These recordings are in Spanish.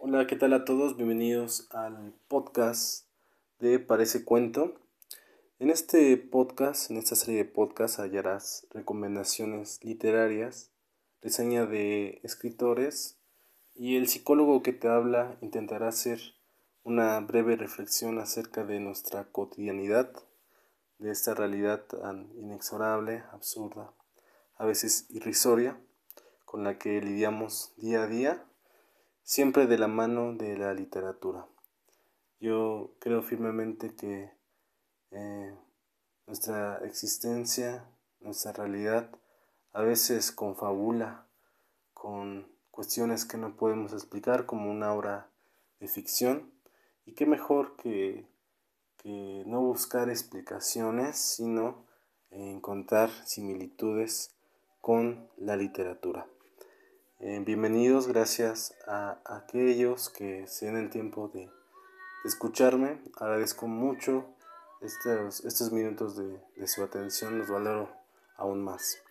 Hola, ¿qué tal a todos? Bienvenidos al podcast de Parece Cuento. En este podcast, en esta serie de podcasts, hallarás recomendaciones literarias, reseña de escritores y el psicólogo que te habla intentará hacer una breve reflexión acerca de nuestra cotidianidad, de esta realidad tan inexorable, absurda, a veces irrisoria, con la que lidiamos día a día siempre de la mano de la literatura. Yo creo firmemente que eh, nuestra existencia, nuestra realidad, a veces confabula con cuestiones que no podemos explicar como una obra de ficción. Y qué mejor que, que no buscar explicaciones, sino encontrar similitudes con la literatura. Eh, bienvenidos, gracias a, aquellos que se den el tiempo de, escucharme. Agradezco mucho estos, estos minutos de, de su atención, los valoro aún más.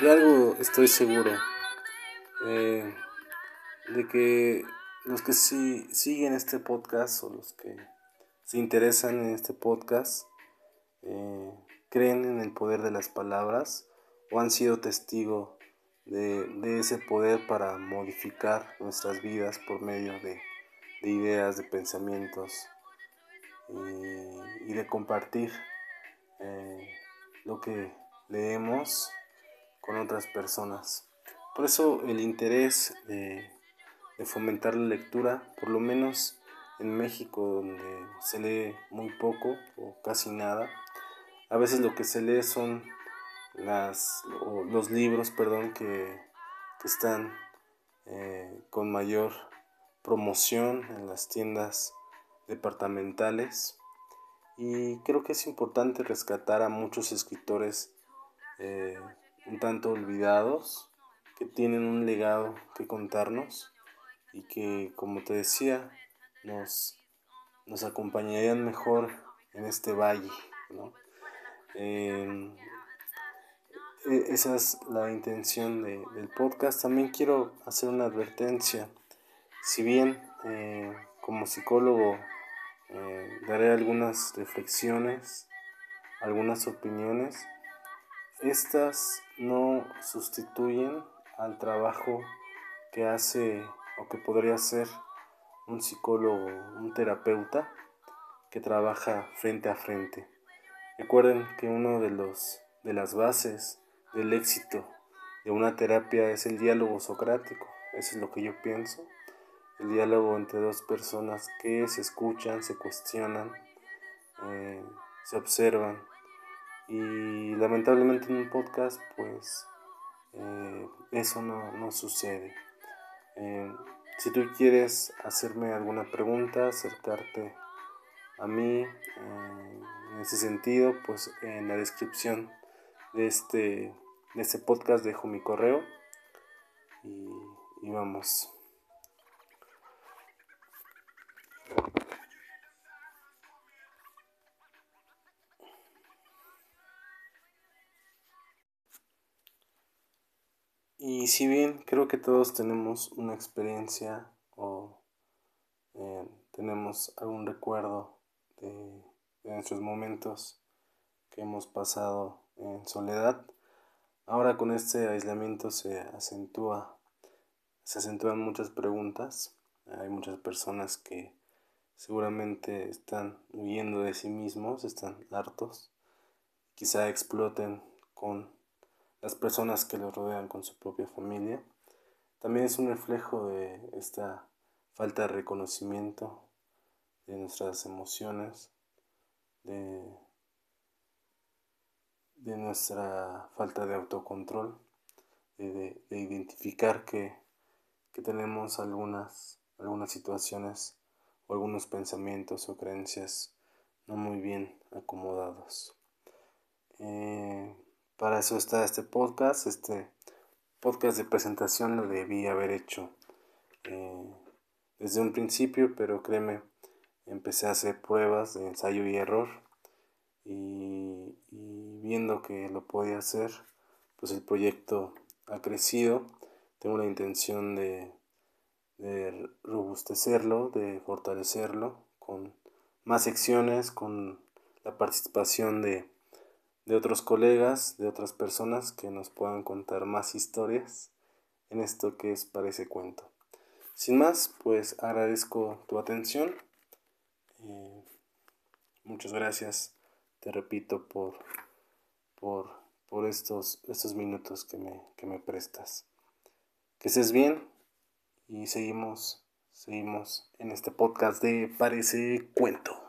De algo estoy seguro. Eh, de que los que sí siguen este podcast o los que se interesan en este podcast eh, creen en el poder de las palabras o han sido testigo de, ese poder para modificar nuestras vidas por medio de, ideas, de pensamientos y, de compartir eh, lo que leemos con otras personas. Por eso el interés de, fomentar la lectura, por lo menos en México donde se lee muy poco o casi nada, a veces lo que se lee son los libros perdón, que, están eh, con mayor promoción en las tiendas departamentales. Y creo que es importante rescatar a muchos escritores eh, un tanto olvidados que tienen un legado que contarnos y que, como te decía, nos, nos acompañarían mejor en este valle. Em, e, esa es la intención del podcast. También quiero hacer una advertencia. Si bien eh, como psicólogo eh, daré algunas reflexiones, algunas opiniones, estas no sustituyen al trabajo que hace o que podría ser un psicólogo, un terapeuta que trabaja frente a frente. Recuerden que uno de los de las bases del éxito de una terapia es el diálogo socrático. Eso es lo que yo pienso. El diálogo entre dos personas que se escuchan, se cuestionan, eh, se observan. Y lamentablemente en un podcast, pues eh, eso no, sucede. Eh, si tú quieres hacerme alguna pregunta, acercarte a mí eh, en ese sentido, pues en la descripción de este, de este podcast dejo mi correo y, y vamos. Y si bien creo que todos tenemos una experiencia o eh, tenemos algún recuerdo de, nuestros momentos que hemos pasado en soledad, ahora con este aislamiento se acentúa, se acentúan muchas preguntas. Hay muchas personas que seguramente están huyendo de sí mismos, están hartos, quizá exploten con las personas que lo rodean con su propia familia. también es un reflejo de esta falta de reconocimiento de nuestras emociones, de, de nuestra falta de autocontrol, de, de identificar que, que tenemos algunas, algunas situaciones o algunos pensamientos o creencias no muy bien acomodados. Eh, para eso está este podcast. Este podcast de presentación lo debí haber hecho eh, desde un principio, pero créeme, empecé a hacer pruebas de ensayo y error y, viendo que lo podía hacer, pues el proyecto ha crecido. Tengo la intención de, de robustecerlo, de fortalecerlo con más secciones, con la participación de, de otros colegas, de otras personas que nos puedan contar más historias en esto que es Parece Cuento. Sin más, pues agradezco tu atención. Eh, muchas gracias, te repito, por, por, por estos, estos minutos que me, que me prestas. Que estés bien y seguimos, seguimos en este podcast de Parece Cuento.